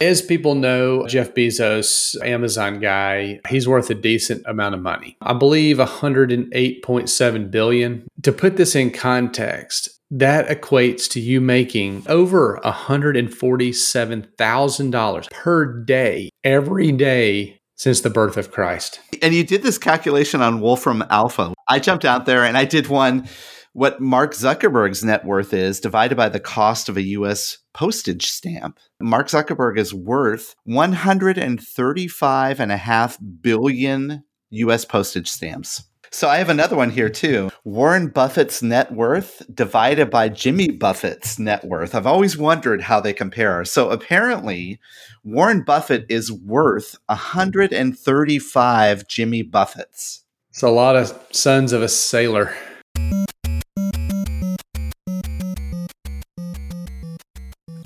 As people know, Jeff Bezos, Amazon guy, he's worth a decent amount of money. I believe 108.7 billion. To put this in context, that equates to you making over $147,000 per day every day since the birth of Christ. And you did this calculation on Wolfram Alpha. I jumped out there and I did one what Mark Zuckerberg's net worth is divided by the cost of a US postage stamp. Mark Zuckerberg is worth 135.5 billion US postage stamps. So I have another one here too. Warren Buffett's net worth divided by Jimmy Buffett's net worth. I've always wondered how they compare. So apparently, Warren Buffett is worth 135 Jimmy Buffetts. It's a lot of sons of a sailor.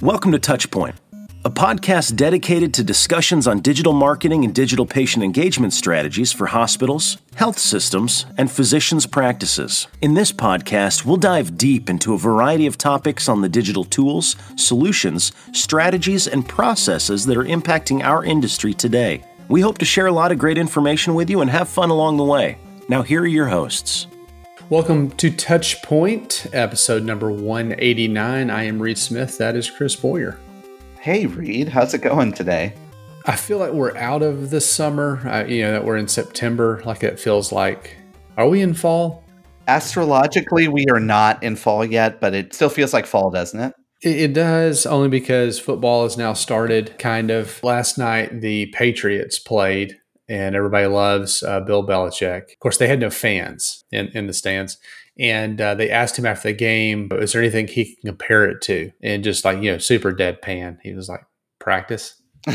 Welcome to Touchpoint, a podcast dedicated to discussions on digital marketing and digital patient engagement strategies for hospitals, health systems, and physicians' practices. In this podcast, we'll dive deep into a variety of topics on the digital tools, solutions, strategies, and processes that are impacting our industry today. We hope to share a lot of great information with you and have fun along the way. Now, here are your hosts. Welcome to Touchpoint, episode number 189. I am Reed Smith. That is Chris Boyer. Hey, Reed. How's it going today? I feel like we're out of the summer. I, you know, that we're in September, like it feels like. Are we in fall? Astrologically, we are not in fall yet, but it still feels like fall, doesn't it? It, it does, only because football has now started, kind of. Last night, the Patriots played and everybody loves uh, Bill Belichick. Of course, they had no fans in, in the stands. And uh, they asked him after the game, is there anything he can compare it to? And just like, you know, super deadpan. He was like, practice.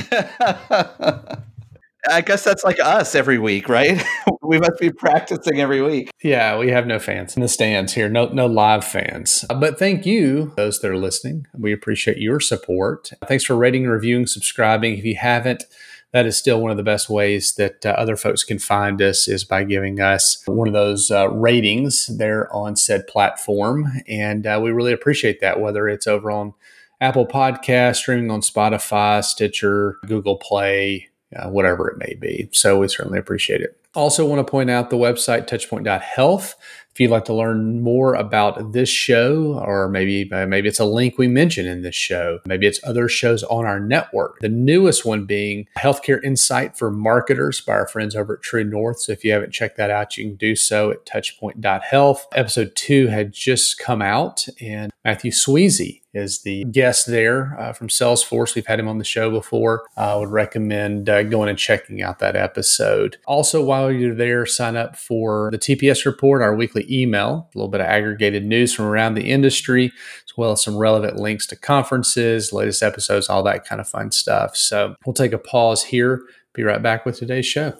I guess that's like us every week, right? we must be practicing every week. Yeah, we have no fans in the stands here, no no live fans. But thank you, those that are listening. We appreciate your support. Thanks for rating, reviewing, subscribing. If you haven't, that is still one of the best ways that uh, other folks can find us is by giving us one of those uh, ratings there on said platform. And uh, we really appreciate that, whether it's over on Apple Podcast, streaming on Spotify, Stitcher, Google Play, uh, whatever it may be. So we certainly appreciate it. Also, want to point out the website touchpoint.health if you'd like to learn more about this show, or maybe uh, maybe it's a link we mentioned in this show, maybe it's other shows on our network. The newest one being Healthcare Insight for Marketers by our friends over at True North. So if you haven't checked that out, you can do so at touchpoint.health. Episode two had just come out, and Mathew Sweezey is the guest there uh, from Salesforce. We've had him on the show before. I would recommend uh, going and checking out that episode. Also, while you're there, sign up for the TPS report, our weekly email, a little bit of aggregated news from around the industry, as well as some relevant links to conferences, latest episodes, all that kind of fun stuff. So we'll take a pause here. Be right back with today's show.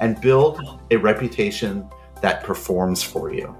and build a reputation that performs for you.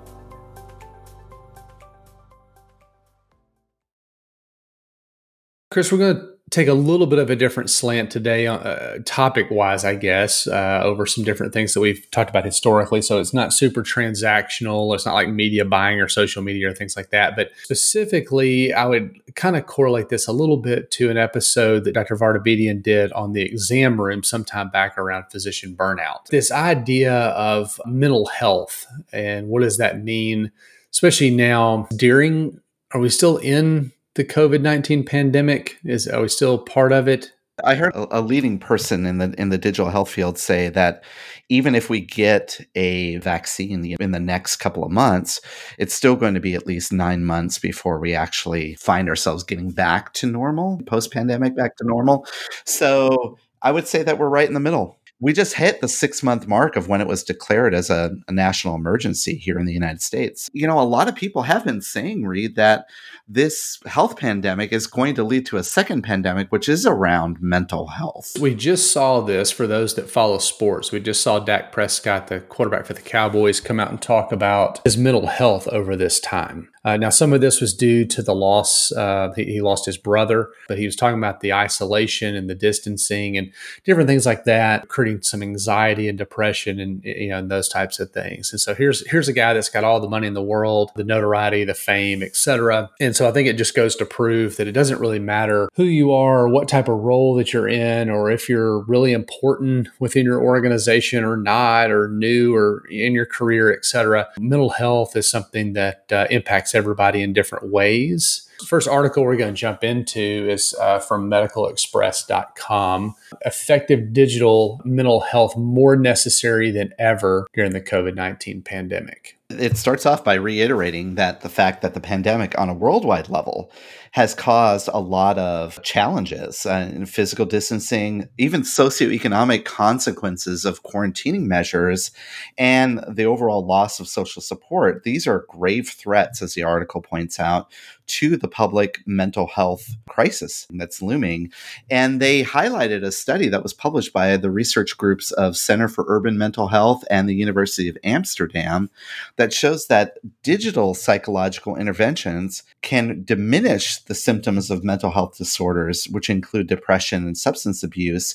Chris, we're going to take a little bit of a different slant today, uh, topic wise, I guess, uh, over some different things that we've talked about historically. So it's not super transactional. It's not like media buying or social media or things like that. But specifically, I would kind of correlate this a little bit to an episode that Dr. Vartabedian did on the exam room sometime back around physician burnout. This idea of mental health and what does that mean? especially now during, are we still in the COVID 19 pandemic? Is, are we still part of it? I heard a, leading person in the in the digital health field say that even if we get a vaccine in the next couple of months, it's still going to be at least nine months before we actually find ourselves getting back to normal, post pandemic, back to normal. So I would say that we're right in the middle. We just hit the six month mark of when it was declared as a, a, national emergency here in the United States. You know, a lot of people have been saying, Reed, that this health pandemic is going to lead to a second pandemic, which is around mental health. We just saw this for those that follow sports. We just saw Dak Prescott, the quarterback for the Cowboys, come out and talk about his mental health over this time. Uh, now, some of this was due to the loss. Uh, he, he, lost his brother, but he was talking about the isolation and the distancing and different things like that, creating some anxiety and depression and you know and those types of things. And so here's here's a guy that's got all the money in the world, the notoriety, the fame, etc. And so I think it just goes to prove that it doesn't really matter who you are, what type of role that you're in, or if you're really important within your organization or not, or new or in your career, etc. Mental health is something that uh, impacts everybody in different ways. First article we're going to jump into is uh, from medicalexpress.com. Effective digital mental health more necessary than ever during the COVID 19 pandemic. It starts off by reiterating that the fact that the pandemic on a worldwide level has caused a lot of challenges uh, in physical distancing, even socioeconomic consequences of quarantining measures, and the overall loss of social support. These are grave threats, as the article points out, to the public mental health crisis that's looming. And they highlighted a study that was published by the research groups of Center for Urban Mental Health and the University of Amsterdam that shows that digital psychological interventions can diminish the symptoms of mental health disorders, which include depression and substance abuse,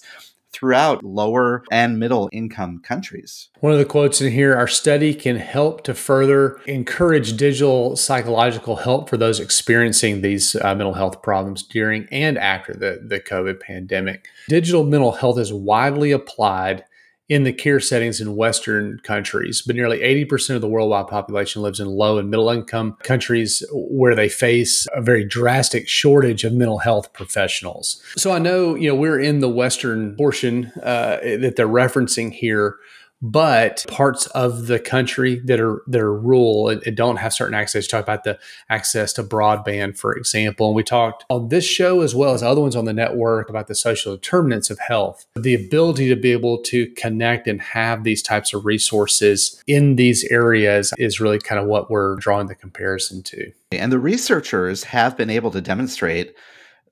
throughout lower and middle income countries. One of the quotes in here our study can help to further encourage digital psychological help for those experiencing these uh, mental health problems during and after the, the COVID pandemic. Digital mental health is widely applied in the care settings in Western countries, but nearly 80% of the worldwide population lives in low and middle income countries where they face a very drastic shortage of mental health professionals. So I know, you know, we're in the Western portion uh, that they're referencing here but parts of the country that are that are rural and, and, don't have certain access. Talk about the access to broadband, for example. And we talked on this show as well as other ones on the network about the social determinants of health, the ability to be able to connect and have these types of resources in these areas is really kind of what we're drawing the comparison to. And the researchers have been able to demonstrate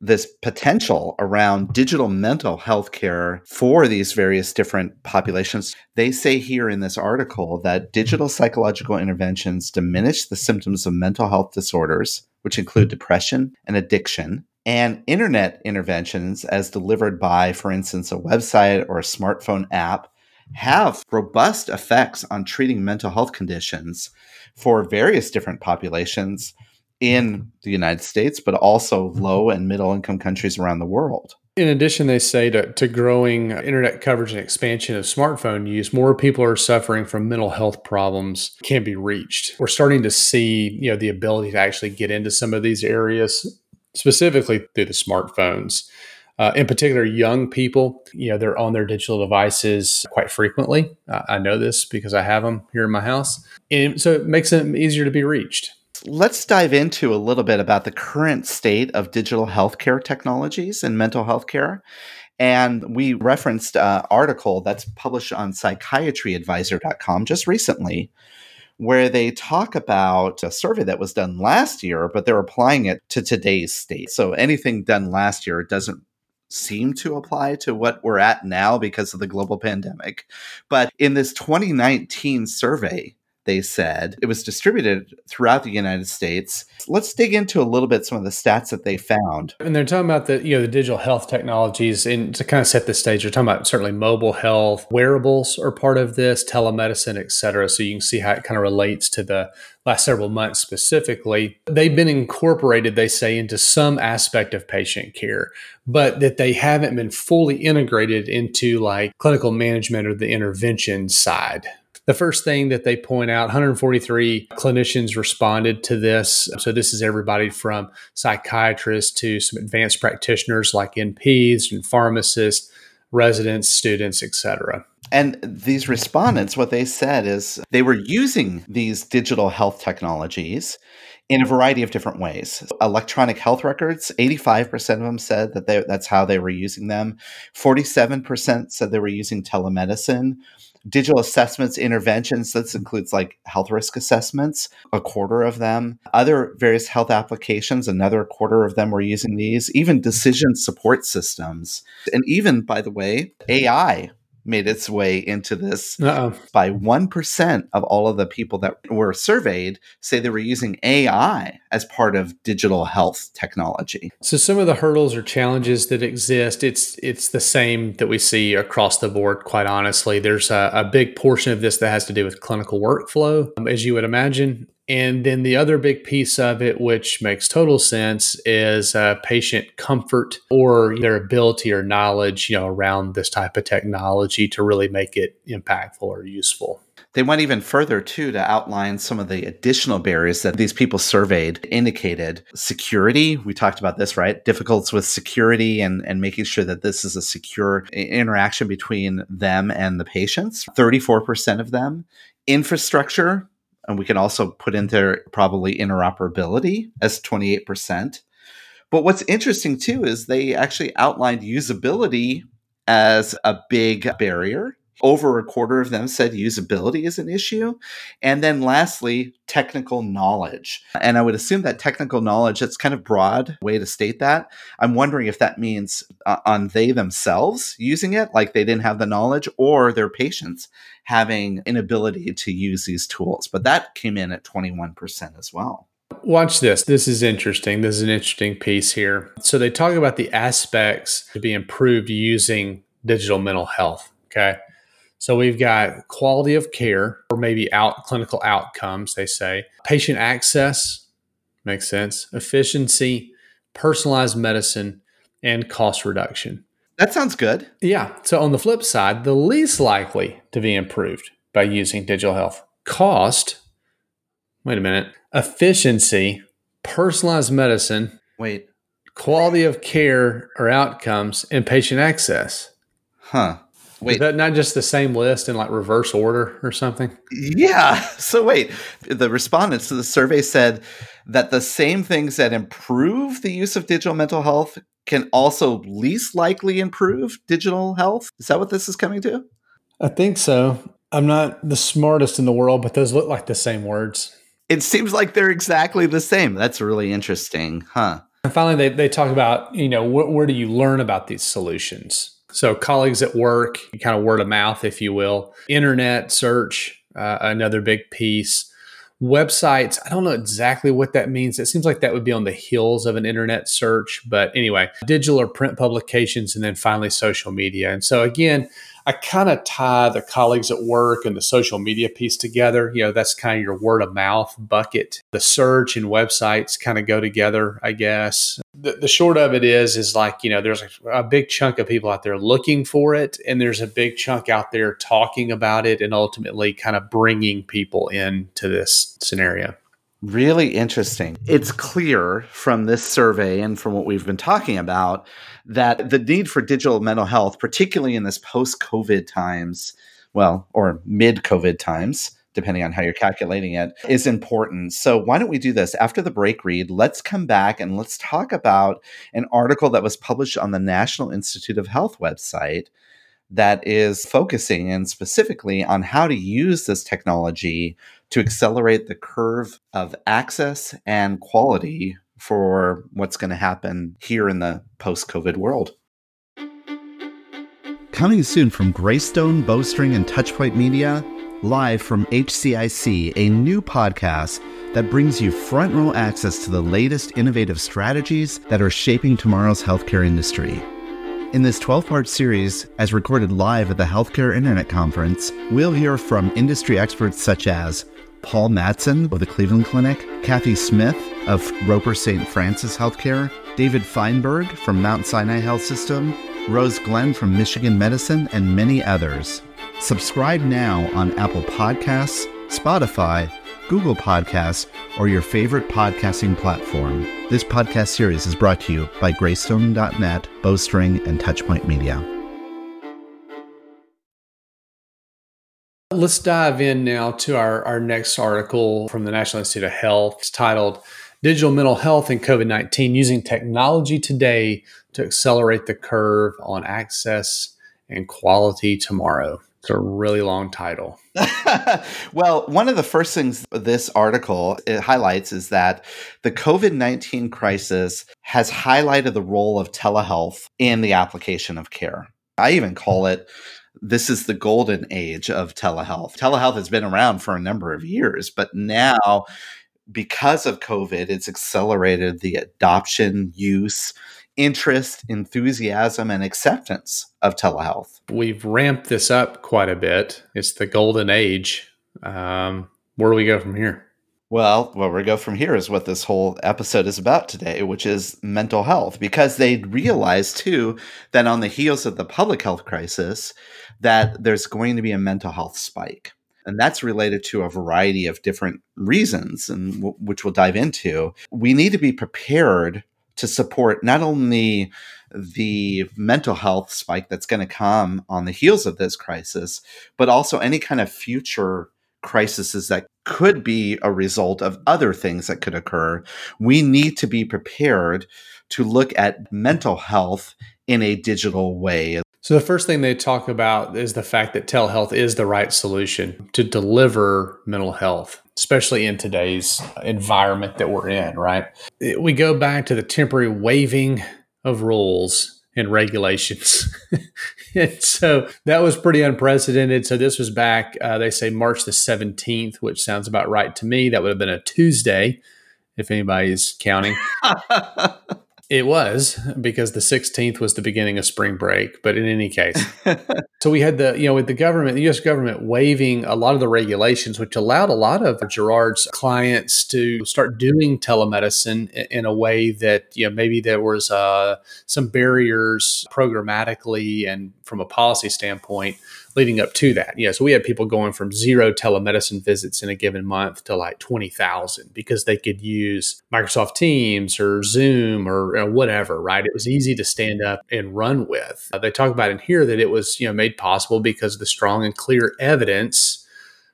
this potential around digital mental health care for these various different populations. They say here in this article that digital psychological interventions diminish the symptoms of mental health disorders, which include depression and addiction. And internet interventions, as delivered by, for instance, a website or a smartphone app, have robust effects on treating mental health conditions for various different populations in the United States, but also low and middle income countries around the world. In addition, they say to, to growing internet coverage and expansion of smartphone use, more people are suffering from mental health problems can be reached. We're starting to see, you know, the ability to actually get into some of these areas, specifically through the smartphones. Uh, in particular, young people, you know, they're on their digital devices quite frequently. Uh, I know this because I have them here in my house. And so it makes them easier to be reached let's dive into a little bit about the current state of digital healthcare technologies and mental health care. And we referenced an article that's published on psychiatryadvisor.com just recently, where they talk about a survey that was done last year, but they're applying it to today's state. So anything done last year doesn't seem to apply to what we're at now because of the global pandemic. But in this 2019 survey, they said. It was distributed throughout the United States. Let's dig into a little bit some of the stats that they found. And they're talking about the you know the digital health technologies and to kind of set the stage, they're talking about certainly mobile health, wearables are part of this, telemedicine, et cetera. So you can see how it kind of relates to the last several months specifically. They've been incorporated, they say, into some aspect of patient care, but that they haven't been fully integrated into like clinical management or the intervention side The first thing that they point out 143 clinicians responded to this. So, this is everybody from psychiatrists to some advanced practitioners like NPs and pharmacists, residents, students, etc. And these respondents, what they said is they were using these digital health technologies in a variety of different ways. Electronic health records, 85% of them said that they, that's how they were using them. 47% said they were using telemedicine. Digital assessments, interventions, this includes like health risk assessments, a quarter of them. Other various health applications, another quarter of them were using these. Even decision support systems. And even, by the way, AI made its way into this Uh-oh. by 1% of all of the people that were surveyed say they were using AI as part of digital health technology. So some of the hurdles or challenges that exist, it's it's the same that we see across the board quite honestly. There's a, a big portion of this that has to do with clinical workflow um, as you would imagine and then the other big piece of it, which makes total sense, is uh, patient comfort or their ability or knowledge, you know, around this type of technology to really make it impactful or useful. They went even further too to outline some of the additional barriers that these people surveyed indicated. Security, we talked about this, right? Difficulties with security and, and making sure that this is a secure interaction between them and the patients. 34% of them. Infrastructure, and we can also put in there probably interoperability as 28%. But what's interesting too is they actually outlined usability as a big barrier. Over a quarter of them said usability is an issue. And then lastly, technical knowledge. And I would assume that technical knowledge, that's kind of broad way to state that. I'm wondering if that means uh, on they themselves using it, like they didn't have the knowledge, or their patients having inability to use these tools. But that came in at 21% as well. Watch this. This is interesting. This is an interesting piece here. So they talk about the aspects to be improved using digital mental health. Okay. So we've got quality of care or maybe out clinical outcomes, they say. Patient access makes sense. Efficiency, personalized medicine, and cost reduction. That sounds good. Yeah. So on the flip side, the least likely to be improved by using digital health. Cost, wait a minute. Efficiency, personalized medicine. Wait. Quality of care or outcomes and patient access. Huh. Wait, is that not just the same list in like reverse order or something? Yeah. So wait, the respondents to the survey said that the same things that improve the use of digital mental health can also least likely improve digital health. Is that what this is coming to? I think so. I'm not the smartest in the world, but those look like the same words. It seems like they're exactly the same. That's really interesting, huh? And finally, they, they talk about, you know, wh- where do you learn about these solutions? So, colleagues at work, kind of word of mouth, if you will, internet search, uh, another big piece. Websites, I don't know exactly what that means. It seems like that would be on the heels of an internet search. But anyway, digital or print publications, and then finally social media. And so, again, I kind of tie the colleagues at work and the social media piece together. You know, that's kind of your word of mouth bucket. The search and websites kind of go together, I guess. The, the short of it is, is like, you know, there's a, a big chunk of people out there looking for it, and there's a big chunk out there talking about it and ultimately kind of bringing people into this scenario. Really interesting. It's clear from this survey and from what we've been talking about that the need for digital mental health, particularly in this post COVID times, well, or mid COVID times, depending on how you're calculating it, is important. So, why don't we do this? After the break Reed, let's come back and let's talk about an article that was published on the National Institute of Health website that is focusing and specifically on how to use this technology to accelerate the curve of access and quality for what's going to happen here in the post COVID world. Coming soon from Greystone, Bowstring, and Touchpoint Media, live from HCIC, a new podcast that brings you front row access to the latest innovative strategies that are shaping tomorrow's healthcare industry. In this 12 part series, as recorded live at the Healthcare Internet Conference, we'll hear from industry experts such as Paul Matsen of the Cleveland Clinic, Kathy Smith of Roper St. Francis Healthcare, David Feinberg from Mount Sinai Health System, Rose Glenn from Michigan Medicine, and many others. Subscribe now on Apple Podcasts, Spotify, Google Podcasts, or your favorite podcasting platform. This podcast series is brought to you by Greystone.net, Bowstring, and Touchpoint Media. Let's dive in now to our, our next article from the National Institute of Health. It's titled Digital Mental Health and COVID 19 Using Technology Today to Accelerate the Curve on Access and Quality Tomorrow. It's a really long title. well, one of the first things this article highlights is that the COVID 19 crisis has highlighted the role of telehealth in the application of care. I even call it this is the golden age of telehealth. Telehealth has been around for a number of years, but now because of COVID, it's accelerated the adoption, use, interest, enthusiasm, and acceptance of telehealth. We've ramped this up quite a bit. It's the golden age. Um, where do we go from here? Well, where we go from here is what this whole episode is about today, which is mental health, because they realized too that on the heels of the public health crisis, that there's going to be a mental health spike. And that's related to a variety of different reasons, and w- which we'll dive into. We need to be prepared to support not only the mental health spike that's going to come on the heels of this crisis, but also any kind of future crises that could be a result of other things that could occur. We need to be prepared to look at mental health in a digital way. So, the first thing they talk about is the fact that telehealth is the right solution to deliver mental health, especially in today's environment that we're in, right? We go back to the temporary waiving of rules and regulations. and so that was pretty unprecedented. So, this was back, uh, they say March the 17th, which sounds about right to me. That would have been a Tuesday if anybody's counting. It was because the 16th was the beginning of spring break. But in any case, so we had the, you know, with the government, the US government waiving a lot of the regulations, which allowed a lot of Gerard's clients to start doing telemedicine in a way that, you know, maybe there was uh, some barriers programmatically and from a policy standpoint leading up to that. Yeah, so we had people going from zero telemedicine visits in a given month to like 20,000 because they could use Microsoft Teams or Zoom or, whatever, right? It was easy to stand up and run with. Uh, they talk about in here that it was, you know, made possible because of the strong and clear evidence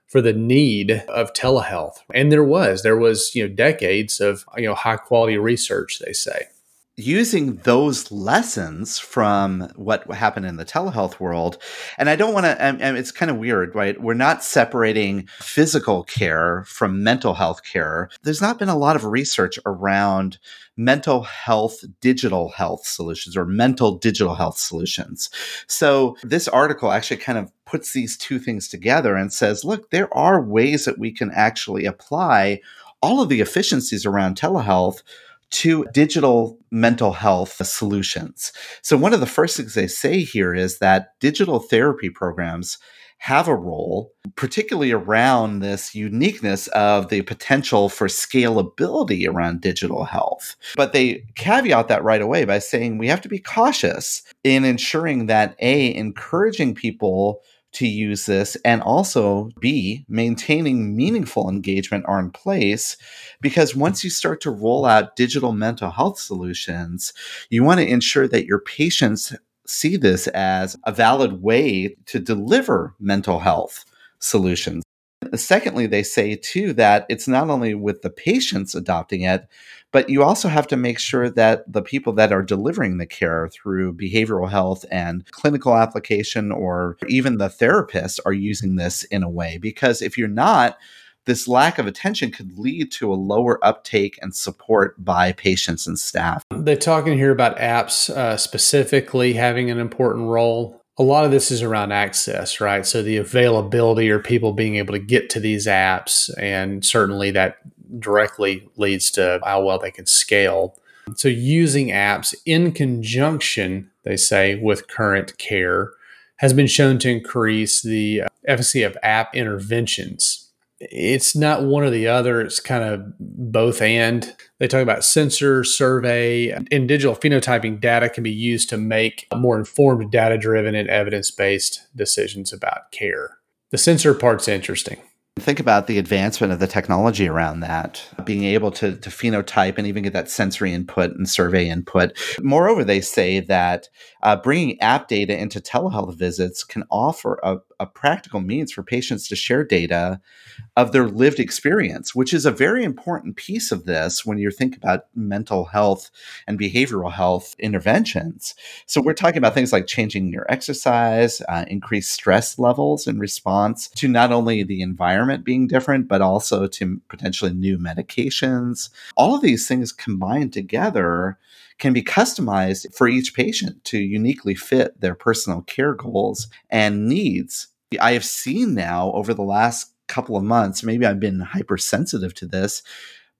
for the need of telehealth. And there was, there was, you know, decades of, you know, high quality research, they say using those lessons from what happened in the telehealth world. And i don't want to it's kind of weird right? We're not separating physical care from mental health care. There's not been a lot of research around mental health digital health solutions or mental digital health solutions. So this article actually kind of puts these two things together and says look there are ways that we can actually apply all of the efficiencies around telehealth to digital mental health solutions. So, one of the first things they say here is that digital therapy programs have a role, particularly around this uniqueness of the potential for scalability around digital health. But they caveat that right away by saying we have to be cautious in ensuring that A, encouraging people to use this and also b maintaining meaningful engagement are in place because once you start to roll out digital mental health solutions you want to ensure that your patients see this as a valid way to deliver mental health solutions secondly they say too that it's not only with the patients adopting it but you also have to make sure that the people that are delivering the care through behavioral health and clinical application, or even the therapists, are using this in a way. Because if you're not, this lack of attention could lead to a lower uptake and support by patients and staff. They're talking here about apps uh, specifically having an important role. A lot of this is around access, right? So the availability or people being able to get to these apps, and certainly that directly leads to how well they can scale. So, using apps in conjunction, they say, with current care has been shown to increase the uh, efficacy of app interventions. It's not one or the other. It's kind of both and. They talk about sensor, survey, and digital phenotyping data can be used to make more informed, data driven, and evidence based decisions about care. The sensor part's interesting. Think about the advancement of the technology around that, being able to, to phenotype and even get that sensory input and survey input. Moreover, they say that uh, bringing app data into telehealth visits can offer a, a practical means for patients to share data of their lived experience, which is a very important piece of this when you think about mental health and behavioral health interventions. So, we're talking about things like changing your exercise, uh, increased stress levels in response to not only the environment being different, but also to potentially new medications. All of these things combined together can be customized for each patient to uniquely fit their personal care goals and needs. I have seen now over the last couple of months, maybe I've been hypersensitive to this,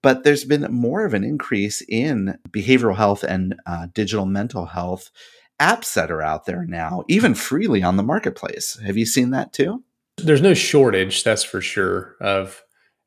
but there's been more of an increase in behavioral health and uh, digital mental health apps that are out there now, even freely on the marketplace. Have you seen that too? There's no shortage, that's for sure, of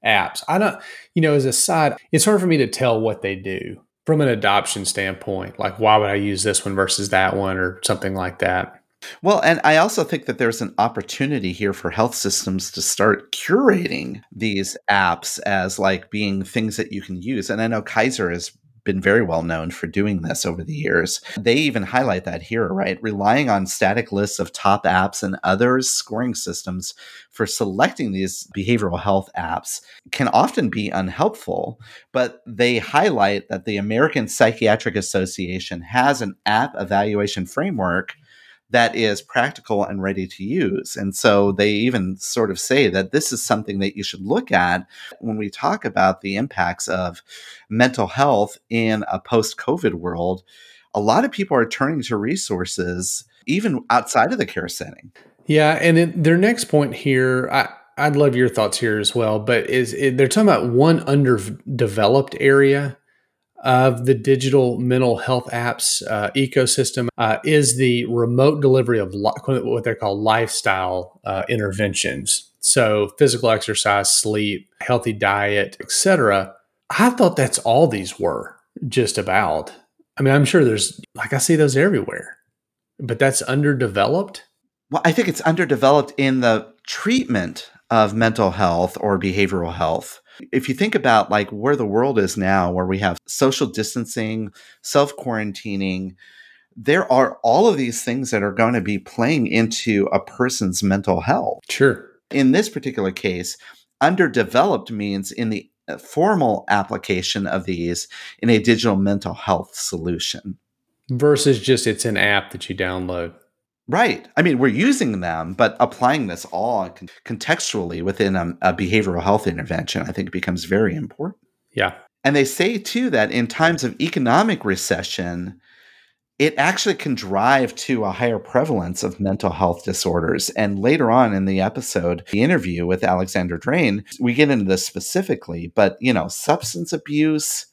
apps. I don't, you know, as a side, it's hard for me to tell what they do from an adoption standpoint. Like, why would I use this one versus that one or something like that? Well, and I also think that there's an opportunity here for health systems to start curating these apps as like being things that you can use. And I know Kaiser has been very well known for doing this over the years. They even highlight that here, right? Relying on static lists of top apps and others scoring systems for selecting these behavioral health apps can often be unhelpful, but they highlight that the American Psychiatric Association has an app evaluation framework that is practical and ready to use. And so they even sort of say that this is something that you should look at when we talk about the impacts of mental health in a post COVID world. A lot of people are turning to resources even outside of the care setting. Yeah. And their next point here, I, I'd love your thoughts here as well, but is it, they're talking about one underdeveloped area of the digital mental health apps uh, ecosystem uh, is the remote delivery of li- what they call lifestyle uh, interventions. So physical exercise, sleep, healthy diet, etc. I thought that's all these were just about. I mean, I'm sure there's like I see those everywhere, but that's underdeveloped. Well, I think it's underdeveloped in the treatment of mental health or behavioral health if you think about like where the world is now, where we have social distancing, self quarantining, there are all of these things that are going to be playing into a person's mental health. Sure. In this particular case, underdeveloped means in the uh, formal application of these in a digital mental health solution versus just it's an app that you download. Right. I mean, we're using them, but applying this all con- contextually within a, a behavioral health intervention, I think becomes very important. Yeah. And they say too that in times of economic recession, it actually can drive to a higher prevalence of mental health disorders. And later on in the episode, the interview with Alexandra Drane, we get into this specifically, but you know, substance abuse,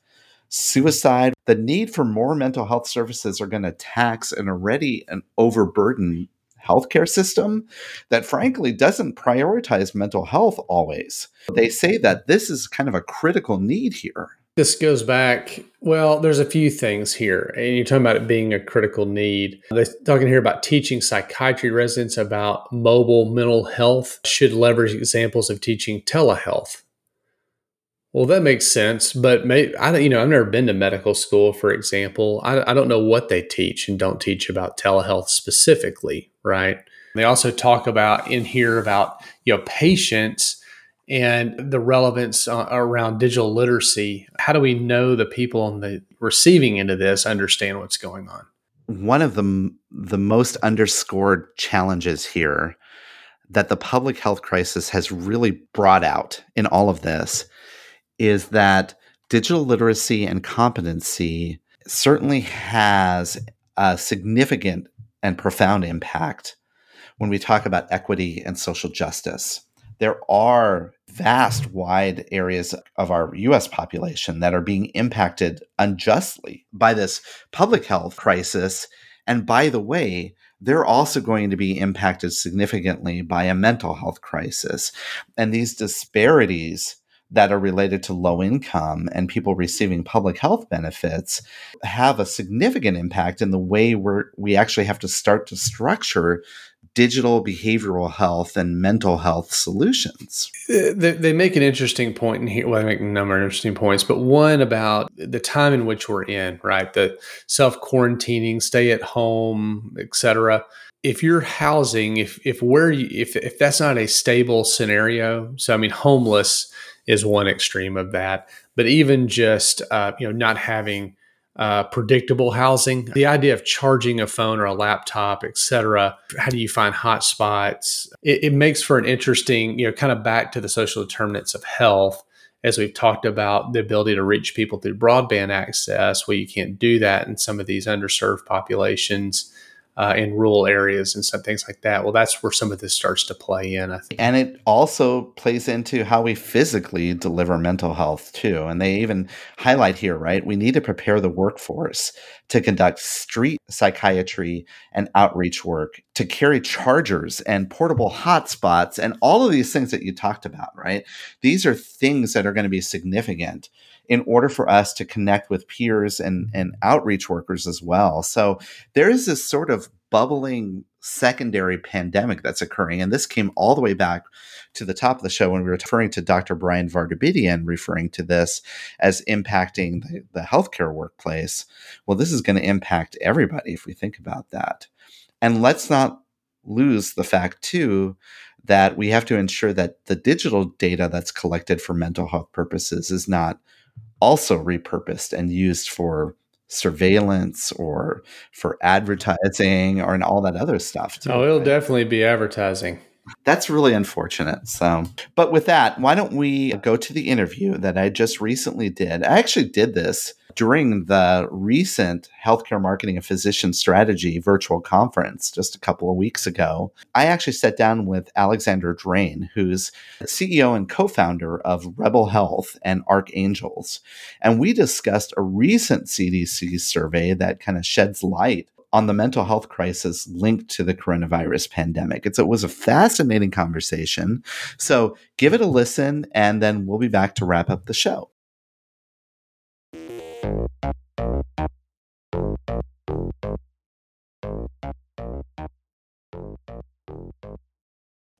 suicide, the need for more mental health services are going to tax an already an overburdened healthcare system that frankly doesn't prioritize mental health always. They say that this is kind of a critical need here. This goes back, well, there's a few things here. And you're talking about it being a critical need. They're talking here about teaching psychiatry residents about mobile mental health, should leverage examples of teaching telehealth well, that makes sense, but may, I you know I've never been to medical school, for example. I, I don't know what they teach and don't teach about telehealth specifically, right? They also talk about in here about you know patients and the relevance uh, around digital literacy. How do we know the people on the receiving end of this understand what's going on? One of the the most underscored challenges here that the public health crisis has really brought out in all of this is that digital literacy and competency certainly has a significant and profound impact when we talk about equity and social justice. There are vast, wide areas of our US population that are being impacted unjustly by this public health crisis. And by the way, they're also going to be impacted significantly by a mental health crisis. And these disparities that are related to low income and people receiving public health benefits have a significant impact in the way we're, we actually have to start to structure digital behavioral health and mental health solutions. They, they, make an interesting point in here. Well, they make a number of interesting points, but one about the time in which we're in, right? The self quarantining, stay at home, etc. If you're housing, if if where you, if if that's not a stable scenario, so I mean, homeless is one extreme of that, but even just uh, you know not having uh, predictable housing. The idea of charging a phone or a laptop, etc. How do you find hotspots? It, it makes for an interesting, you know, kind of back to the social determinants of health as we've talked about the ability to reach people through broadband access, well, you can't do that in some of these underserved populations uh, in rural areas and some things like that. Well, that's where some of this starts to play in, I think. And it also plays into how we physically deliver mental health too. And they even highlight here, right? We need to prepare the workforce to conduct street psychiatry and outreach work, to carry chargers and portable hotspots and all of these things that you talked about, right? These are things that are going to be significant in order for us to connect with peers and, and outreach workers as well. So there is this sort of bubbling secondary pandemic that's occurring. And this came all the way back to the top of the show when we were referring to Dr. Bryan Vartabedian, referring to this as impacting the, the healthcare workplace. Well, this is going to impact everybody if we think about that. And let's not lose the fact, too, that we have to ensure that the digital data that's collected for mental health purposes is not also repurposed and used for surveillance or for advertising or and all that other stuff too. Oh, it'll right? definitely be advertising. That's really unfortunate. So, but with that, why don't we go to the interview that I just recently did? I actually did this during the recent healthcare marketing and physician strategy virtual conference just a couple of weeks ago. I actually sat down with Alexandra Drane, who's CEO and co founder of Rebel Health and Archangels. And we discussed a recent CDC survey that kind of sheds light on the mental health crisis linked to the coronavirus pandemic. It's, it was a fascinating conversation. So give it a listen, and then we'll be back to wrap up the show.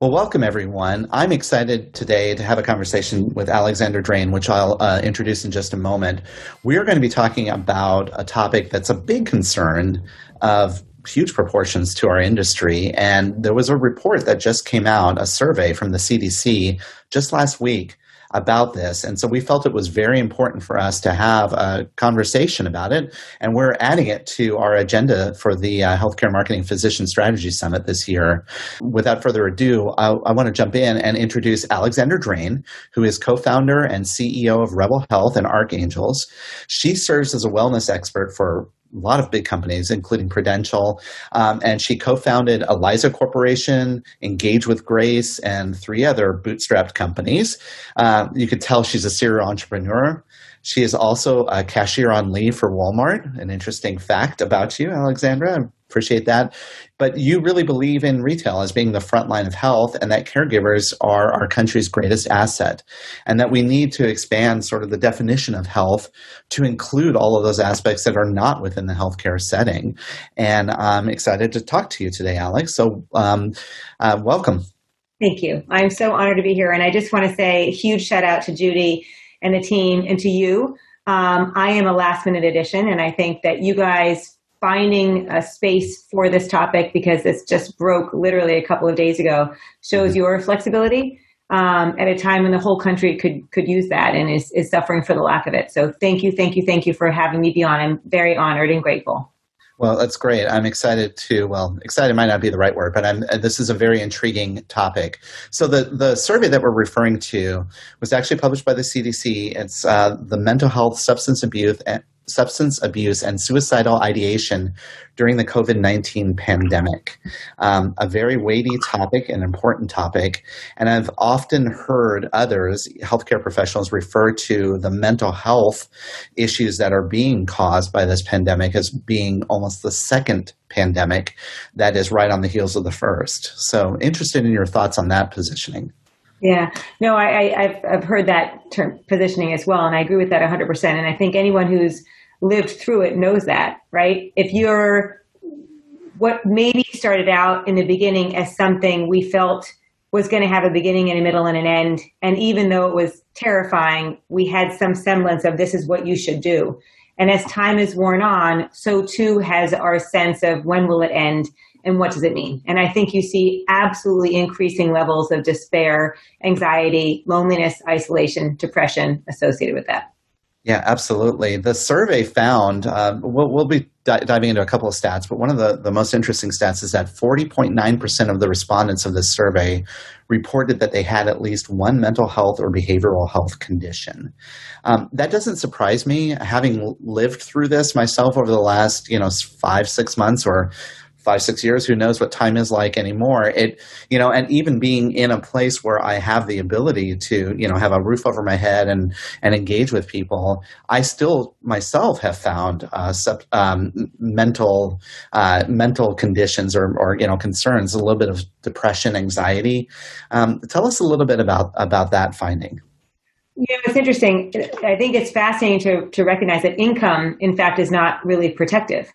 Well, welcome everyone. I'm excited today to have a conversation with Alexandra Drane, which I'll uh, introduce in just a moment. We're going to be talking about a topic that's a big concern of huge proportions to our industry. And there was a report that just came out, a survey from the CDC just last week about this. And so we felt it was very important for us to have a conversation about it. And we're adding it to our agenda for the uh, Healthcare Marketing Physician Strategy Summit this year. Without further ado, I, I want to jump in and introduce Alexandra Drane, who is co founder and CEO of Rebel Health and Archangels. She serves as a wellness expert for a lot of big companies, including Prudential. Um, and she co founded Eliza Corporation, Engage with Grace, and three other bootstrapped companies. Uh, you could tell she's a serial entrepreneur. She is also a cashier on leave for Walmart. An interesting fact about you, Alexandra. I appreciate that. But you really believe in retail as being the front line of health and that caregivers are our country's greatest asset. And that we need to expand sort of the definition of health to include all of those aspects that are not within the healthcare setting. And I'm excited to talk to you today, Alex. So, um, uh, welcome. Thank you. I'm so honored to be here. And I just want to say huge shout out to Judy and the team and to you. Um, I am a last minute addition, and I think that you guys finding a space for this topic because this just broke literally a couple of days ago shows mm-hmm. your flexibility um, at a time when the whole country could could use that and is, is suffering for the lack of it. So thank you, thank you, thank you for having me be on. I'm very honored and grateful. Well, that's great. I'm excited to. Well, excited might not be the right word, but I'm. This is a very intriguing topic. So the the survey that we're referring to was actually published by the CDC. It's uh, the Mental Health, Substance Abuse, and substance abuse and suicidal ideation during the COVID 19 pandemic. Um, a very weighty topic, an important topic. And I've often heard others, healthcare professionals, refer to the mental health issues that are being caused by this pandemic as being almost the second pandemic that is right on the heels of the first. So, interested in your thoughts on that positioning. Yeah, no, I, have I've heard that term positioning as well, and I agree with that 100%. And I think anyone who's lived through it knows that, right? If you're what maybe started out in the beginning as something we felt was going to have a beginning and a middle and an end, and even though it was terrifying, we had some semblance of this is what you should do. And as time has worn on, so too has our sense of when will it end and what does it mean? And I think you see absolutely increasing levels of despair, anxiety, loneliness, isolation, depression associated with that. Yeah, absolutely. The survey found, um, we'll, we'll, be di- diving into a couple of stats, but one of the, the most interesting stats is that 40.9% of the respondents of this survey reported that they had at least one mental health or behavioral health condition. Um, that doesn't surprise me, having lived through this myself over the last, you know, five, six months or five six years who knows what time is like anymore. It you know and even being in a place where i have the ability to you know have a roof over my head and and engage with people i still myself have found uh, sub, um, mental uh, mental conditions or, or you know concerns a little bit of depression anxiety. Um, tell us a little bit about about that finding. Yeah, it's interesting. I think it's fascinating to, to recognize that income, in fact, is not really protective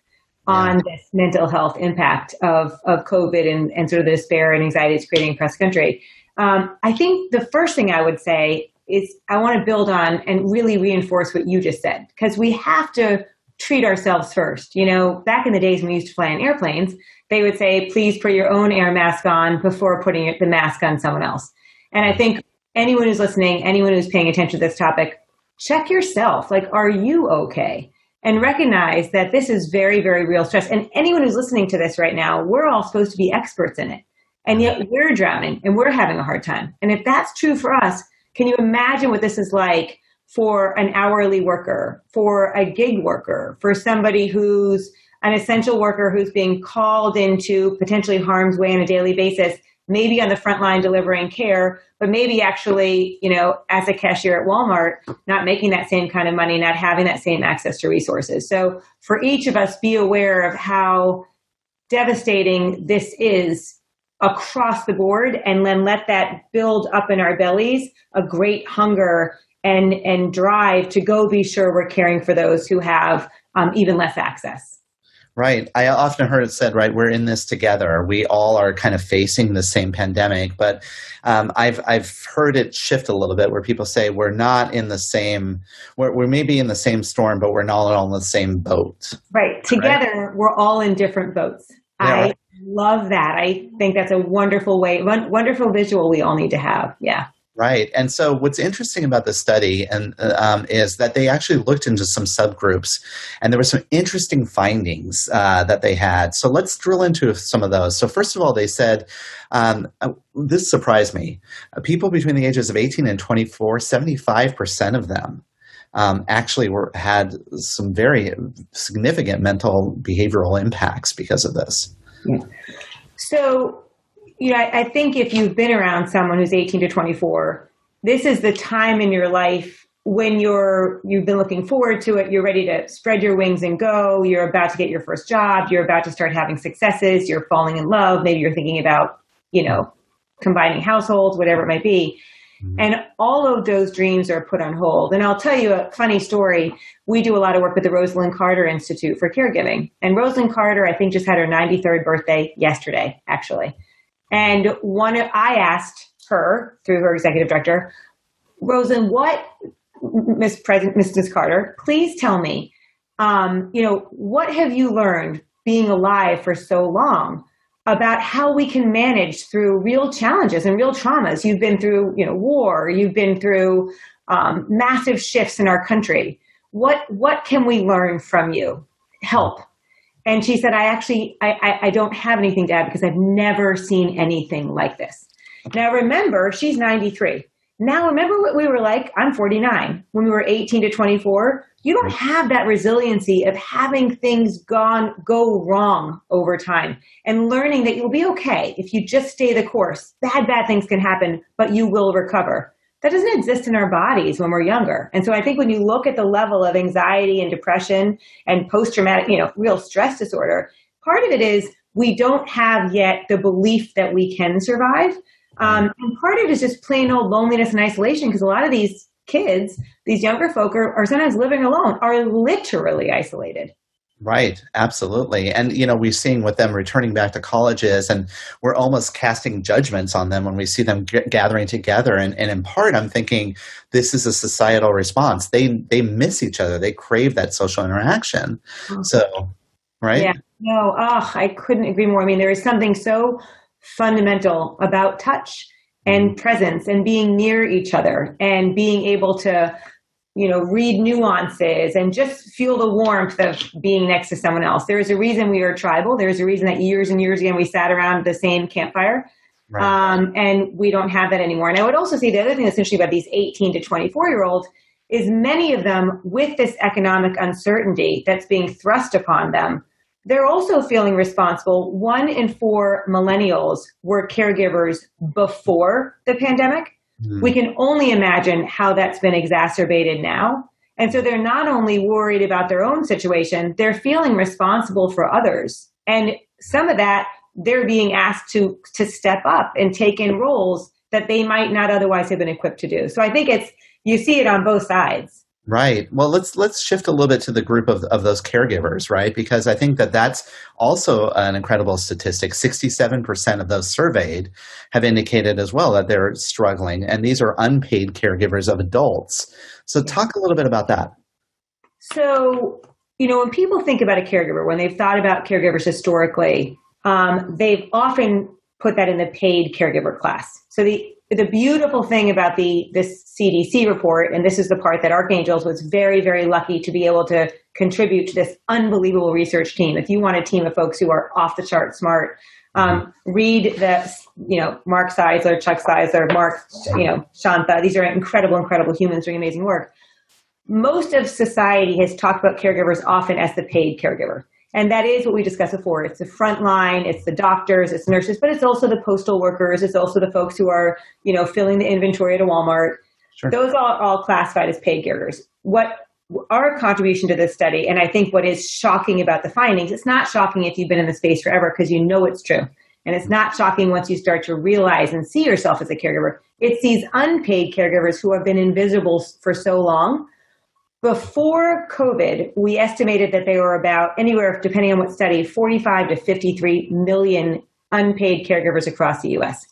on this mental health impact of, of COVID and, and sort of the despair and anxiety it's creating across the country. Um, I think the first thing I would say is I want to build on and really reinforce what you just said, because we have to treat ourselves first. You know, back in the days when we used to fly in airplanes, they would say, please put your own air mask on before putting the mask on someone else. And I think anyone who's listening, anyone who's paying attention to this topic, check yourself. Like, are you okay? And recognize that this is very, very real stress. And anyone who's listening to this right now, we're all supposed to be experts in it. And yet we're drowning and we're having a hard time. And if that's true for us, can you imagine what this is like for an hourly worker, for a gig worker, for somebody who's an essential worker who's being called into potentially harm's way on a daily basis maybe on the front line delivering care, but maybe actually, you know, as a cashier at Walmart, not making that same kind of money, not having that same access to resources. So for each of us, be aware of how devastating this is across the board and then let that build up in our bellies a great hunger and and drive to go be sure we're caring for those who have um, even less access Right. I often heard it said, right, we're in this together. We all are kind of facing the same pandemic. But um, I've, I've heard it shift a little bit where people say we're not in the same, we're, we're maybe in the same storm, but we're not all in the same boat. Right. Together, right? we're all in different boats. Yeah, I right. love that. I think that's a wonderful way, wonderful visual we all need to have. Yeah. Right. And so what's interesting about the study and um, is that they actually looked into some subgroups and there were some interesting findings uh, that they had. So let's drill into some of those. So first of all, they said, um, uh, this surprised me. Uh, people between the ages of 18 and 24, 75% of them um, actually were had some very significant mental behavioral impacts because of this. Yeah. So you know, I, I think if you've been around someone who's 18 to 24, this is the time in your life when you're you've been looking forward to it you're ready to spread your wings and go you're about to get your first job you're about to start having successes you're falling in love maybe you're thinking about you know combining households whatever it might be. Mm-hmm. and all of those dreams are put on hold. And i'll tell you a funny story. We do a lot of work with the Rosalynn Carter institute for caregiving. And Rosalynn Carter i think just had her 93rd birthday yesterday actually and one, I asked her through her executive director, Rosen, what, Miss President, Mrs. Carter, please tell me, um, you know, what have you learned being alive for so long about how we can manage through real challenges and real traumas? You've been through, you know, war. You've been through um, massive shifts in our country. What what can we learn from you? Help. And she said, I actually, I, I, I don't have anything to add because I've never seen anything like this. Now remember, she's 93. Now, remember what we were like? I'm 49. When we were 18 to 24, you don't have that resiliency of having things gone go wrong over time and learning that you'll be okay if you just stay the course. Bad, bad things can happen, but you will recover. That doesn't exist in our bodies when we're younger. And so I think when you look at the level of anxiety and depression and post traumatic, you know, real stress disorder, part of it is we don't have yet the belief that we can survive. Um, and part of it is just plain old loneliness and isolation because a lot of these kids, these younger folk are, are sometimes living alone, are literally isolated. Right, absolutely. And, you know, we're seeing with them returning back to colleges, and we're almost casting judgments on them when we see them g- gathering together. And, and in part, I'm thinking this is a societal response. They, they miss each other, they crave that social interaction. Mm-hmm. So, right? Yeah, no, oh, I couldn't agree more. I mean, there is something so fundamental about touch and mm-hmm. presence and being near each other and being able to you know read nuances and just feel the warmth of being next to someone else there's a reason we are tribal there's a reason that years and years ago we sat around the same campfire right. um, and we don't have that anymore and i would also say the other thing that's interesting about these 18 to 24 year olds is many of them with this economic uncertainty that's being thrust upon them they're also feeling responsible. One in four millennials were caregivers before the pandemic. Mm-hmm. We can only imagine how that's been exacerbated now. And so they're not only worried about their own situation, they're feeling responsible for others. And some of that they're being asked to to step up and take in roles that they might not otherwise have been equipped to do. So I think it's you see it on both sides. Right. Well, let's let's shift a little bit to the group of of those caregivers, right? Because I think that that's also an incredible statistic. Sixty-seven percent of those surveyed have indicated as well that they're struggling, and these are unpaid caregivers of adults. So, talk a little bit about that. So, you know, when people think about a caregiver, when they've thought about caregivers historically, um, they've often put that in the paid caregiver class. So the the beautiful thing about the this CDC report, and this is the part that Archangels was very, very lucky to be able to contribute to this unbelievable research team. If you want a team of folks who are off the chart smart, um, read the you know Mark Czeisler, Chuck Czeisler, Mark you know Shanta. These are incredible, incredible humans doing amazing work. Most of society has talked about caregivers often as the paid caregiver. And that is what we discussed before. It's the front line, it's the doctors, it's nurses, but it's also the postal workers, it's also the folks who are, you know, filling the inventory at a Walmart. Sure. Those are all classified as paid caregivers. What our contribution to this study, and I think what is shocking about the findings, it's not shocking if you've been in the space forever because you know it's true. And it's not shocking once you start to realize and see yourself as a caregiver. It's these unpaid caregivers who have been invisible for so long before COVID, we estimated that there were about anywhere, depending on what study, 45 to 53 million unpaid caregivers across the US.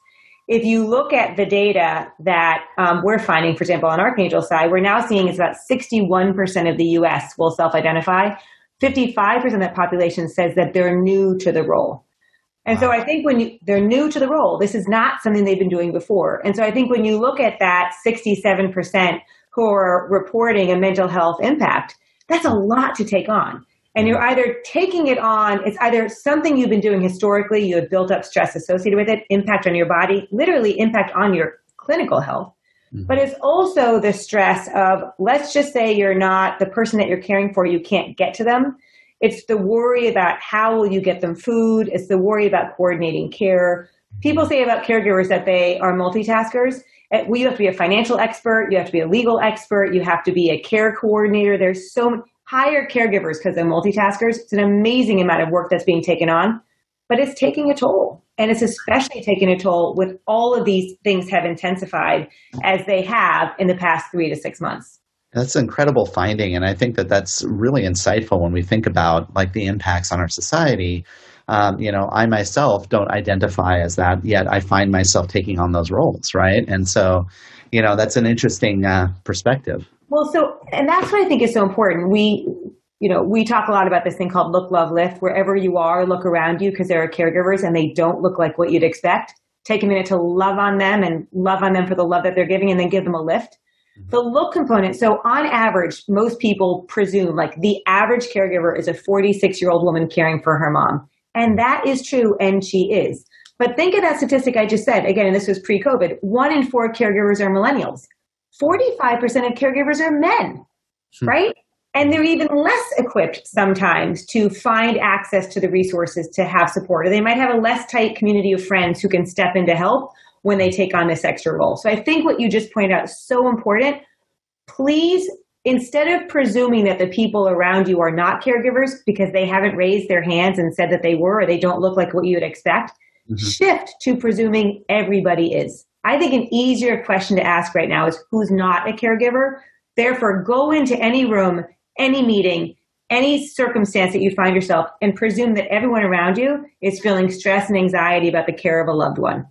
If you look at the data that um, we're finding, for example, on Archangel side, we're now seeing it's about 61% of the US will self identify. 55% of that population says that they're new to the role. And wow. so I think when you, they're new to the role, this is not something they've been doing before. And so I think when you look at that 67% who are reporting a mental health impact, that's a lot to take on. And you're either taking it on, it's either something you've been doing historically, you have built up stress associated with it, impact on your body, literally impact on your clinical health. Mm-hmm. But it's also the stress of, let's just say you're not the person that you're caring for, you can't get to them. It's the worry about how will you get them food. It's the worry about coordinating care. People say about caregivers that they are multitaskers Eh, you have to be a financial expert, you have to be a legal expert, you have to be a care coordinator. There's so many hire caregivers because they're multitaskers. It's an amazing amount of work that's being taken on, but it's taking a toll. And it's especially taking a toll with all of these things have intensified as they have in the past three to six months. That's an incredible finding. And I think that that's really insightful when we think about like the impacts on our society um, you know, I myself don't identify as that yet. I find myself taking on those roles, right? And so, you know, that's an interesting uh, perspective. Well, so, and that's what I think is so important. We, you know, we talk a lot about this thing called look, love, lift. Wherever you are, look around you because there are caregivers and they don't look like what you'd expect. Take a minute to love on them and love on them for the love that they're giving and then give them a lift. Mm-hmm. The look component. So on average, most people presume like the average caregiver is a 46 year old woman caring for her mom. And that is true, and she is. But think of that statistic I just said. Again, and this was pre COVID one in four caregivers are millennials, 45% of caregivers are men, hmm. right? And they're even less equipped sometimes to find access to the resources to have support. Or they might have a less tight community of friends who can step in to help when they take on this extra role. So I think what you just pointed out is so important. Please, instead of presuming that the people around you are not caregivers because they haven't raised their hands and said that they were or they don't look like what you would expect, mm-hmm. shift to presuming everybody is. I think an easier question to ask right now is who's not a caregiver. Therefore, go into any room any meeting, any circumstance that you find yourself, and presume that everyone around you is feeling stress and anxiety about the care of a loved one.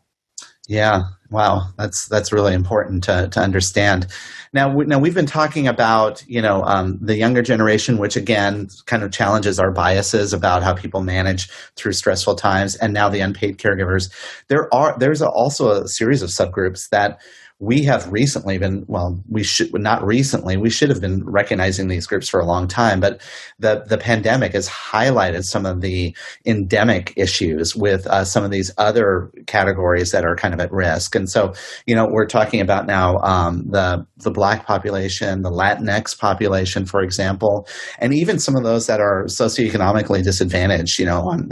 Yeah, wow, that's that's really important to to understand. Now, we, now we've been talking about you know um, the younger generation, which again kind of challenges our biases about how people manage through stressful times, and now the unpaid caregivers. There are there's also a series of subgroups that we have recently been well we should not recently we should have been recognizing these groups for a long time but the the pandemic has highlighted some of the endemic issues with uh, some of these other categories that are kind of at risk. And so you know we're talking about now um, the the black population the latinx population for example and even some of those that are socioeconomically disadvantaged you know on,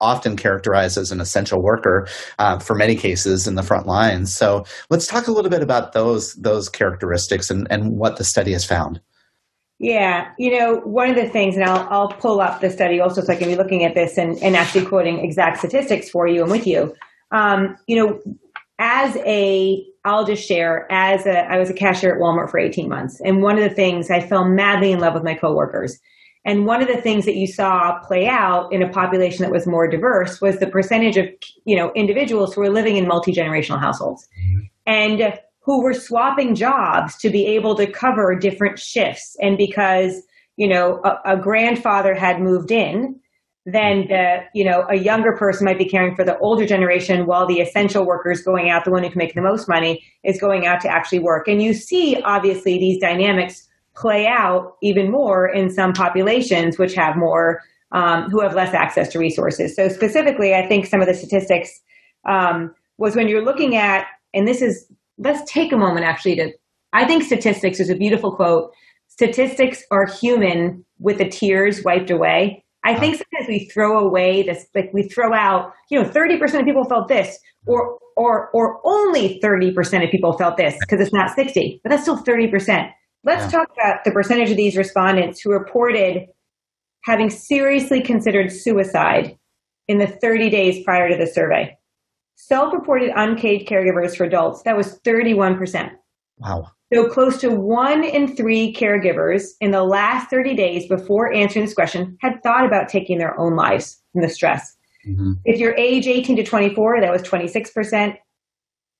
often characterized as an essential worker uh, for many cases in the front lines so let's talk a little bit about those those characteristics and, and what the study has found. Yeah, you know, one of the things, and I'll, I'll pull up the study also so I can be looking at this and, and actually quoting exact statistics for you and with you. Um, you know, as a, I'll just share, as a, I was a cashier at Walmart for 18 months. And one of the things I fell madly in love with my coworkers. And one of the things that you saw play out in a population that was more diverse was the percentage of, you know, individuals who were living in multi-generational households. Mm-hmm and who were swapping jobs to be able to cover different shifts. And because, you know, a, a grandfather had moved in, then the, you know, a younger person might be caring for the older generation while the essential workers going out, the one who can make the most money, is going out to actually work. And you see, obviously, these dynamics play out even more in some populations which have more, um, who have less access to resources. So specifically, I think some of the statistics um, was when you're looking at and this is let's take a moment actually to I think statistics is a beautiful quote. Statistics are human with the tears wiped away. I think sometimes we throw away this, like we throw out, you know, 30% of people felt this, or, or, or only 30% of people felt this because it's not 60, but that's still 30%. Let's yeah. talk about the percentage of these respondents who reported having seriously considered suicide in the 30 days prior to the survey. Self-reported unpaid caregivers for adults, that was 31%. Wow. So close to one in three caregivers in the last 30 days before answering this question had thought about taking their own lives from the stress. Mm-hmm. If you're age 18 to 24, that was 26%.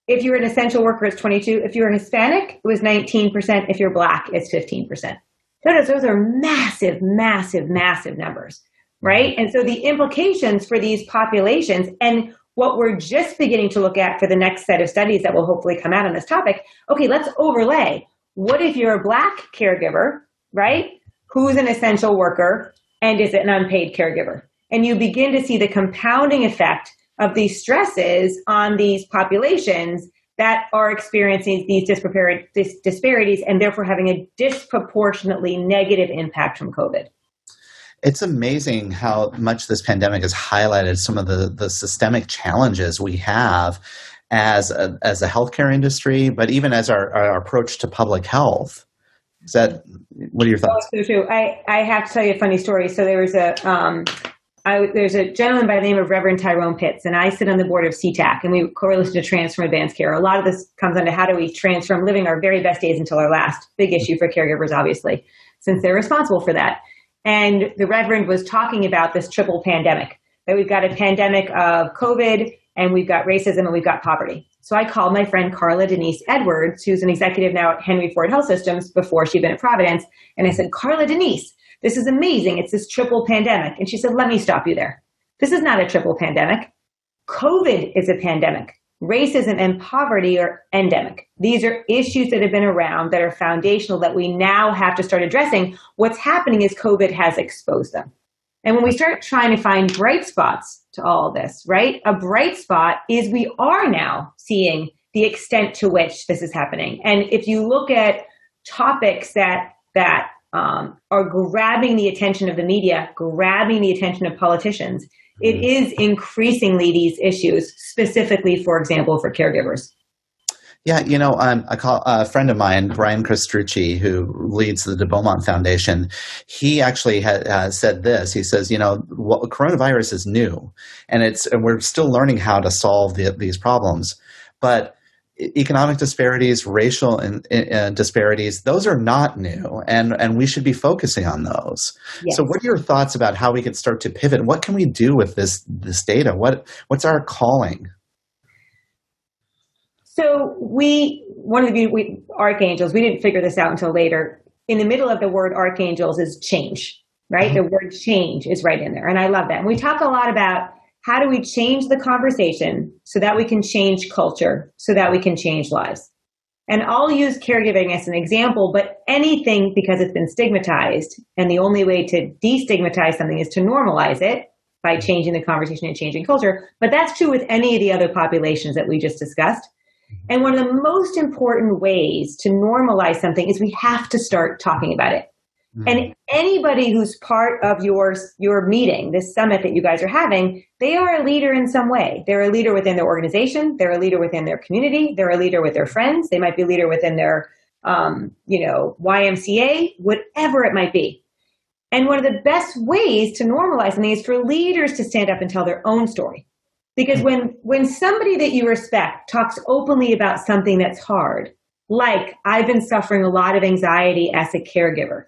If you're an essential worker, it's 22. If you're an Hispanic, it was 19%. If you're black, it's 15%. Notice those are massive, massive, massive numbers, right? And so the implications for these populations, and what we're just beginning to look at for the next set of studies that will hopefully come out on this topic. Okay, let's overlay. What if you're a black caregiver, right? Who's an essential worker and is it an unpaid caregiver? And you begin to see the compounding effect of these stresses on these populations that are experiencing these disparities and therefore having a disproportionately negative impact from COVID it's amazing how much this pandemic has highlighted some of the, the systemic challenges we have as a, as a healthcare industry, but even as our, our approach to public health. Is that what are your thoughts? Oh, so true. I, I have to tell you a funny story. So there was a um, I, there's a gentleman by the name of Reverend Tyrone Pitts, and I sit on the board of CTAC, and we Coalition to Transform Advanced Care. A lot of this comes to how do we transform living our very best days until our last. Big issue for caregivers, obviously, since they're responsible for that. And the Reverend was talking about this triple pandemic that we've got a pandemic of COVID and we've got racism and we've got poverty. So I called my friend Carla Denise Edwards, who's an executive now at Henry Ford Health Systems before she'd been at Providence. And I said, Carla Denise, this is amazing. It's this triple pandemic. And she said, let me stop you there. This is not a triple pandemic. COVID is a pandemic racism and poverty are endemic. These are issues that have been around that are foundational that we now have to start addressing. What's happening is COVID has exposed them. And when we start trying to find bright spots to all this, right? A bright spot is we are now seeing the extent to which this is happening. And if you look at topics that that um, are grabbing the attention of the media, grabbing the attention of politicians, it mm-hmm. increasingly these issues, specifically, for example, for caregivers. Yeah, you know, um, I call a friend of mine, Brian Castrucci, who leads the De Beaumont Foundation. He actually had uh, said this. He says, you know, well, coronavirus is new, and it's and we're still learning how to solve the, these problems. But economic disparities, racial in, uh, disparities, those are not new, and and we should be focusing on those. Yes. So, what are your thoughts about how we can start to pivot? What can we do with this this data? What what's our calling? So we, one of the we, archangels, we didn't figure this out until later. In the middle of the word archangels is change, right? Mm-hmm. The word change is right in there. And I love that. And we talk a lot about how do we change the conversation so that we can change culture, so that we can change lives. And I'll use caregiving as an example, but anything because it's been stigmatized. And the only way to destigmatize something is to normalize it by changing the conversation and changing culture. But that's true with any of the other populations that we just discussed. And one of the most important ways to normalize something is we have to start talking about it. Mm-hmm. And anybody who's part of your your meeting, this summit that you guys are having, they are a leader in some way. They're a leader within their organization. They're a leader within their community. They're a leader with their friends. They might be a leader within their, um, you know, YMCA, whatever it might be. And one of the best ways to normalize something is for leaders to stand up and tell their own story. Because when, when somebody that you respect talks openly about something that's hard, like I've been suffering a lot of anxiety as a caregiver,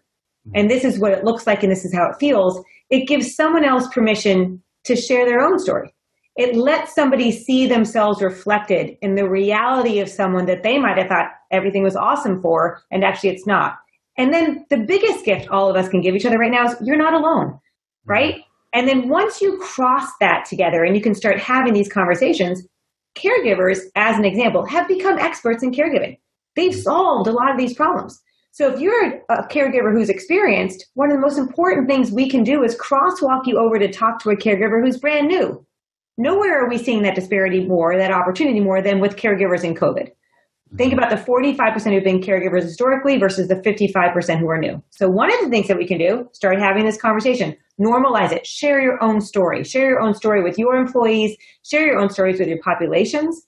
and this is what it looks like and this is how it feels, it gives someone else permission to share their own story. It lets somebody see themselves reflected in the reality of someone that they might have thought everything was awesome for, and actually it's not. And then the biggest gift all of us can give each other right now is you're not alone, mm-hmm. right? And then once you cross that together and you can start having these conversations, caregivers, as an example, have become experts in caregiving. They've mm-hmm. solved a lot of these problems. So if you're a caregiver who's experienced, one of the most important things we can do is crosswalk you over to talk to a caregiver who's brand new. Nowhere are we seeing that disparity more, that opportunity more than with caregivers in COVID. Think mm-hmm. about the 45% who've been caregivers historically versus the 55% who are new. So one of the things that we can do, start having this conversation, normalize it, share your own story, share your own story with your employees, share your own stories with your populations.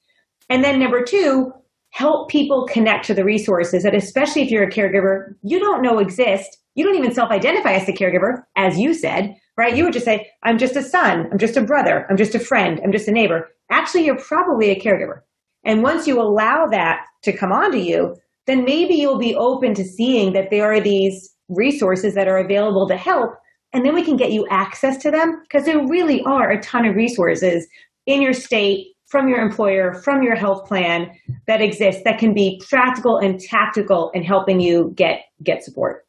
And then number two, help people connect to the resources that, especially if you're a caregiver, you don't know exist. You don't even self-identify as a caregiver, as you said, right? You would just say, I'm just a son, I'm just a brother, I'm just a friend, I'm just a neighbor. Actually, you're probably a caregiver. And once you allow that to come onto you, then maybe you'll be open to seeing that there are these resources that are available to help. And then we can get you access to them because there really are a ton of resources in your state, from your employer, from your health plan that exists that can be practical and tactical in helping you get, get support.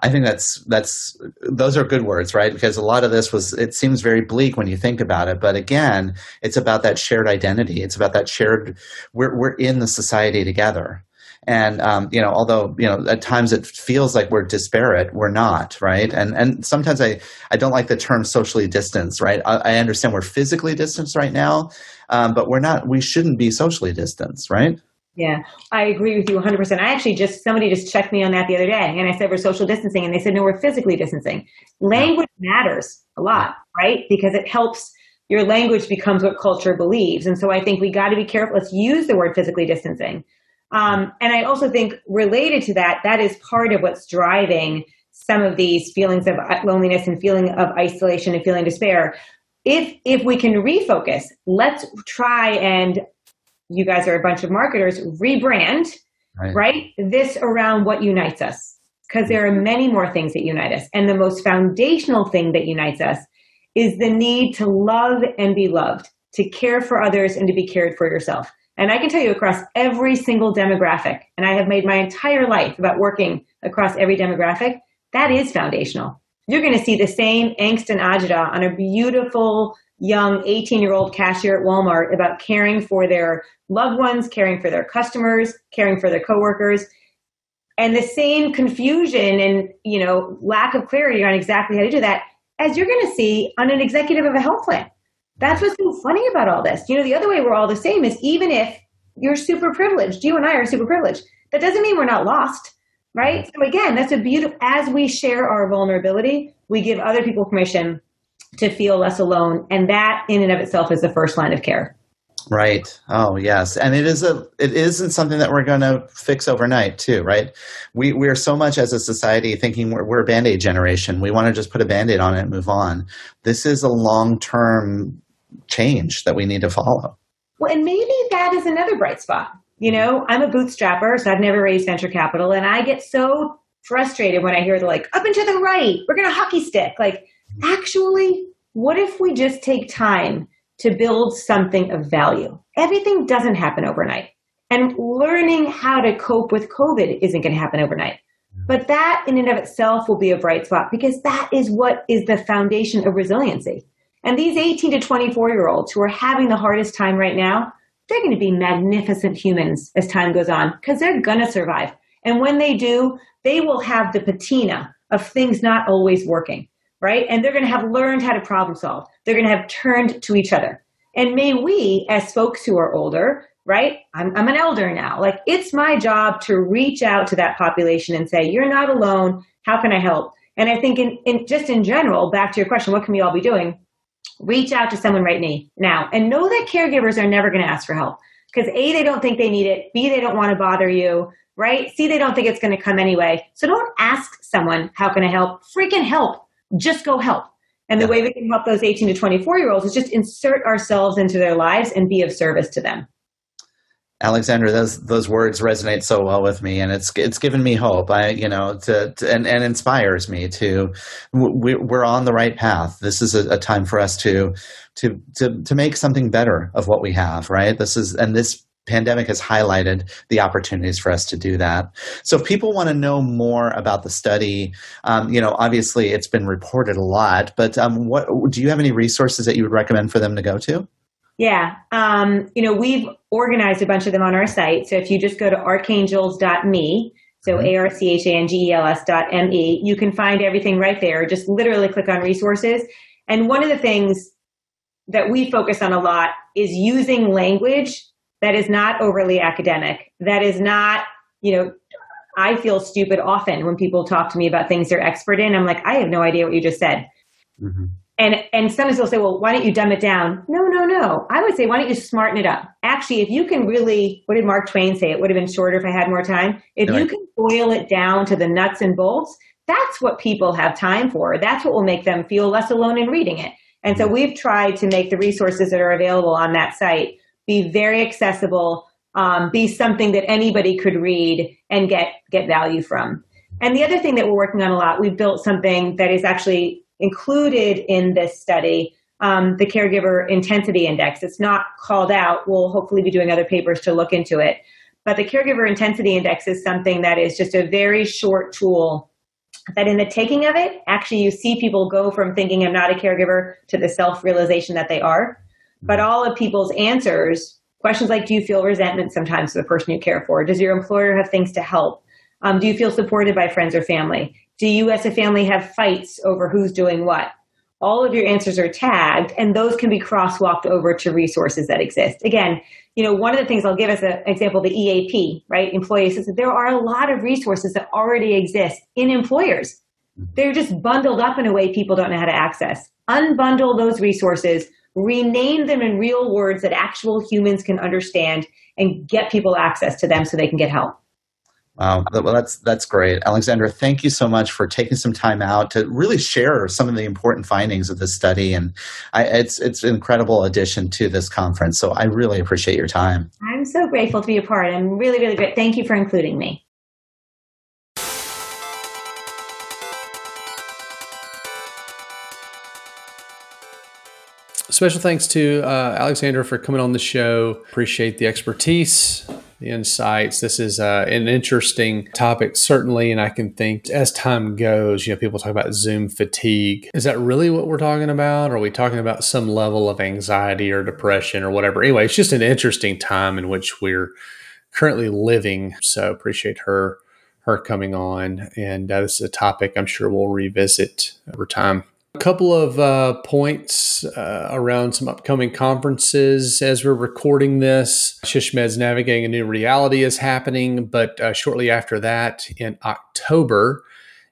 I think that's that's those are good words, right? Because a lot of this was it seems very bleak when you think about it, but again, it's about that shared identity. It's about that shared we're we're in the society together. And um, you know, although you know at times it feels like we're disparate, we're not, right? And and sometimes I I don't like the term socially distanced, right? I, I understand we're physically distanced right now, um, but we're not. We shouldn't be socially distanced, right? Yeah, I agree with you 100%. I actually just, somebody just checked me on that the other day and I said, we're social distancing. And they said, no, we're physically distancing. Language matters a lot, right? Because it helps your language becomes what culture believes. And so I think we got to be careful. Let's use the word physically distancing. Um, and I also think related to that, that is part of what's driving some of these feelings of loneliness and feeling of isolation and feeling despair. If, if we can refocus, let's try and you guys are a bunch of marketers, rebrand, right, right? this around what unites us. Because there are many more things that unite us. And the most foundational thing that unites us is the need to love and be loved, to care for others and to be cared for yourself. And I can tell you across every single demographic, and I have made my entire life about working across every demographic, that is foundational. You're going to see the same angst and agita on a beautiful young 18 year old cashier at Walmart about caring for their loved ones, caring for their customers, caring for their coworkers. And the same confusion and, you know, lack of clarity on exactly how to do that as you're going to see on an executive of a health plan. That's what's so funny about all this. You know, the other way we're all the same is even if you're super privileged, you and I are super privileged, that doesn't mean we're not lost, right? So again, that's a beautiful, as we share our vulnerability, we give other people permission to feel less alone. And that in and of itself is the first line of care. Right. Oh, yes. And it is a it isn't something that we're going to fix overnight, too, right? We we are so much as a society thinking we're, we're a band-aid generation. We want to just put a band-aid on it and move on. This is a long-term change that we need to follow. Well, and maybe that is another bright spot. You know, I'm a bootstrapper, so I've never raised venture capital, and I get so frustrated when I hear the like up and to the right, we're going to hockey stick. Like, actually, what if we just take time to build something of value? Everything doesn't happen overnight. And learning how to cope with COVID isn't going to happen overnight. But that in and of itself will be a bright spot because that is what is the foundation of resiliency. And these 18 to 24 year olds who are having the hardest time right now, they're going to be magnificent humans as time goes on because they're going to survive. And when they do, they will have the patina of things not always working, right? And they're going to have learned how to problem solve. They're going to have turned to each other. And may we, as folks who are older, right? I'm, I'm an elder now. Like it's my job to reach out to that population and say, you're not alone. How can I help? And I think in, in just in general, back to your question, what can we all be doing? Reach out to someone right now and know that caregivers are never going to ask for help because A, they don't think they need it. B, they don't want to bother you, right? C, they don't think it's going to come anyway. So don't ask someone, how can I help? Freaking help. Just go help. And the way we can help those 18 to 24 year olds is just insert ourselves into their lives and be of service to them. Alexandra, those those words resonate so well with me, and it's it's given me hope. I, you know, to, to and and inspires me to. We, are on the right path. This is a, a, time for us to, to to to make something better of what we have. Right. This is and this pandemic has highlighted the opportunities for us to do that. So, if people want to know more about the study, um, you know, obviously it's been reported a lot, but um, what do you have any resources that you would recommend for them to go to? Yeah. Um, you know, we've organized a bunch of them on our site. So if you just go to archangels.me, so mm-hmm. A-R-C-H-A-N-G-E-L-S dot M-E, you can find everything right there. Just literally click on resources. And one of the things that we focus on a lot is using language that is not overly academic, that is not, you know, I feel stupid often when people talk to me about things they're expert in. I'm like, I have no idea what you just said. Mm-hmm. And and sometimes they'll say, well, why don't you dumb it down? No, no, no. I would say, why don't you smarten it up? Actually, if you can really, what did Mark Twain say? It would have been shorter if I had more time. If you can boil it down to the nuts and bolts, that's what people have time for. That's what will make them feel less alone in reading it. And so mm-hmm. we've tried to make the resources that are available on that site be very accessible, um, be something that anybody could read and get get value from. And the other thing that we're working on a lot, we've built something that is actually included in this study um, the caregiver intensity index. It's not called out. We'll hopefully be doing other papers to look into it. But the caregiver intensity index is something that is just a very short tool that in the taking of it, actually you see people go from thinking I'm not a caregiver to the self realization that they are. But all of people's answers, questions like, do you feel resentment sometimes to the person you care for? Does your employer have things to help? Um, do you feel supported by friends or family? Do you as a family have fights over who's doing what? All of your answers are tagged and those can be crosswalked over to resources that exist. Again, you know, one of the things I'll give as an example, the EAP, right? Employee assistance. There are a lot of resources that already exist in employers. They're just bundled up in a way people don't know how to access. Unbundle those resources, rename them in real words that actual humans can understand and get people access to them so they can get help. Um, wow, well, that's that's great, Alexandra. Thank you so much for taking some time out to really share some of the important findings of this study, and I, it's it's an incredible addition to this conference. So I really appreciate your time. I'm so grateful to be a part. I'm really really great. Thank you for including me. Special thanks to uh, Alexandra for coming on the show. Appreciate the expertise the insights. This is uh, an interesting topic, certainly. And I can think as time goes, you know, people talk about Zoom fatigue. Is that really what we're talking about? Are we talking about some level of anxiety or depression or whatever? Anyway, it's just an interesting time in which we're currently living. So appreciate her her coming on. And uh, this is a topic I'm sure we'll revisit over time. A couple of uh, points uh, around some upcoming conferences. As we're recording this, SHSMD's Navigating a New Reality is happening, but uh, shortly after that, in October,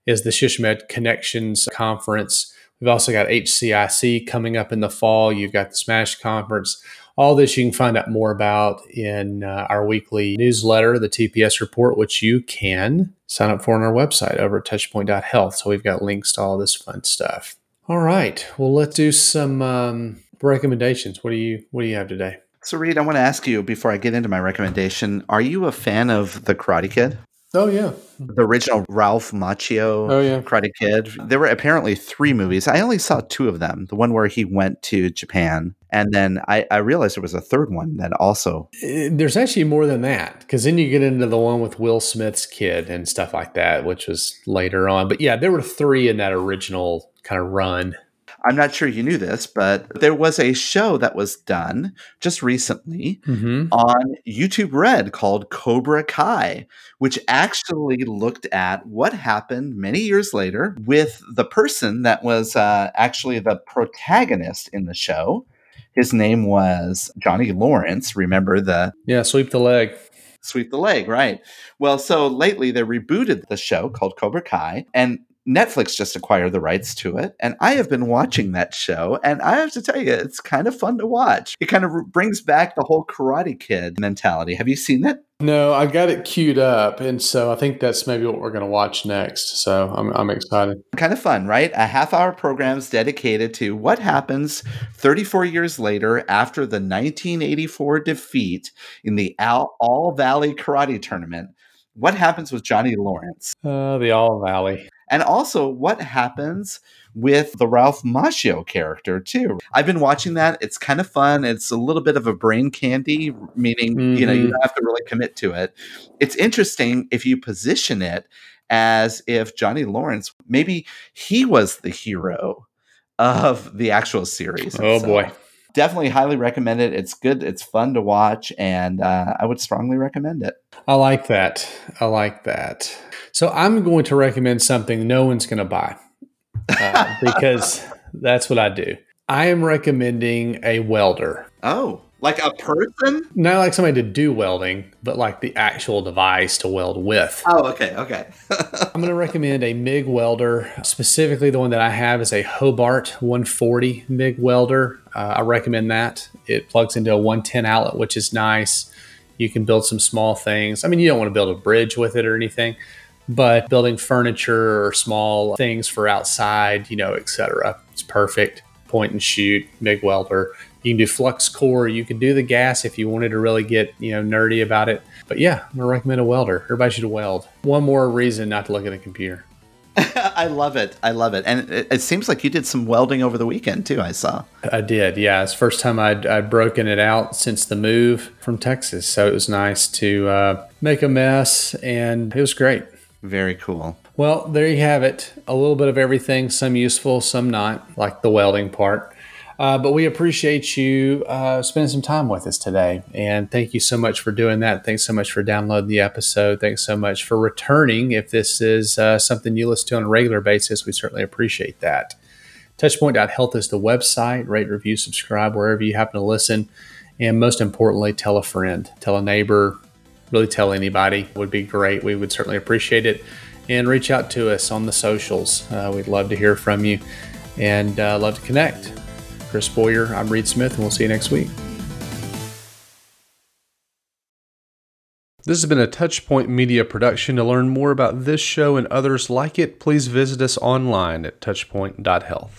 is the Shishmed Connections Conference. We've also got HCIC coming up in the fall. You've got the SMASH Conference. All this you can find out more about in uh, our weekly newsletter, the TPS report, which you can sign up for on our website over at touchpoint.health. So we've got links to all this fun stuff. All right. Well, let's do some um, recommendations. What do you What do you have today? So, Reed, I want to ask you before I get into my recommendation: Are you a fan of the Karate Kid? Oh yeah, the original Ralph Macchio oh, yeah. Karate Kid. There were apparently three movies. I only saw two of them. The one where he went to Japan, and then I, I realized there was a third one that also. Uh, there's actually more than that because then you get into the one with Will Smith's kid and stuff like that, which was later on. But yeah, there were three in that original kind of run. I'm not sure you knew this, but there was a show that was done just recently mm-hmm. on YouTube Red called Cobra Kai, which actually looked at what happened many years later with the person that was uh, actually the protagonist in the show. His name was Johnny Lawrence. Remember the. Yeah, sweep the leg sweep the leg, right? Well, so lately they rebooted the show called Cobra Kai, and Netflix just acquired the rights to it, and I have been watching that show, and I have to tell you, it's kind of fun to watch. It kind of brings back the whole Karate Kid mentality. Have you seen it? No, I've got it queued up, and so I think that's maybe what we're going to watch next. So I'm, I'm excited. Kind of fun, right? A half hour program is dedicated to what happens 34 years later after the 1984 defeat in the All Valley Karate Tournament. What happens with Johnny Lawrence? Uh, the All Valley and also what happens with the Ralph Macchio character too. I've been watching that. It's kind of fun. It's a little bit of a brain candy, meaning mm-hmm. you know you mm-hmm. don't have to really commit to it. It's interesting if you position it as if Johnny Lawrence maybe he was the hero of the actual series. Oh so boy. Definitely highly recommend it. It's good. It's fun to watch, and uh, I would strongly recommend it. I like that. I like that. So I'm going to recommend something no one's going to buy uh, because that's what I do. I am recommending a welder. Oh, like a person? Not like somebody to do welding, but like the actual device to weld with. Oh, okay, okay. I'm going to recommend a MIG welder. Specifically, the one that I have is a Hobart 140 MIG welder. Uh, I recommend that. It plugs into a 110 outlet, which is nice. You can build some small things. I mean, you don't want to build a bridge with it or anything, but building furniture or small things for outside, you know, etc. It's perfect. Point and shoot, MIG welder. You can do flux core. You can do the gas if you wanted to really get you know nerdy about it. But yeah, I'm gonna recommend a welder. Everybody should weld. One more reason not to look at a computer. I love it. I love it. And it, it, seems like you did some welding over the weekend too, I saw. I did. Yeah. It's the first time I'd, I'd broken it out since the move from Texas. So it was nice to uh, make a mess and it was great. Very cool. Well, there you have it. A little bit of everything, some useful, some not, like the welding part. Uh, but we appreciate you uh, spending some time with us today. And thank you so much for doing that. Thanks so much for downloading the episode. Thanks so much for returning. If this is uh, something you listen to on a regular basis, we certainly appreciate that. Touchpoint.health is the website. Rate, review, subscribe wherever you happen to listen. And most importantly, tell a friend, tell a neighbor, really tell anybody it would be great. We would certainly appreciate it. And reach out to us on the socials. Uh, we'd love to hear from you and uh, love to connect. Chris Boyer, I'm Reed Smith, and we'll see you next week. This has been a Touchpoint Media production. To learn more about this show and others like it, please visit us online at touchpoint.health.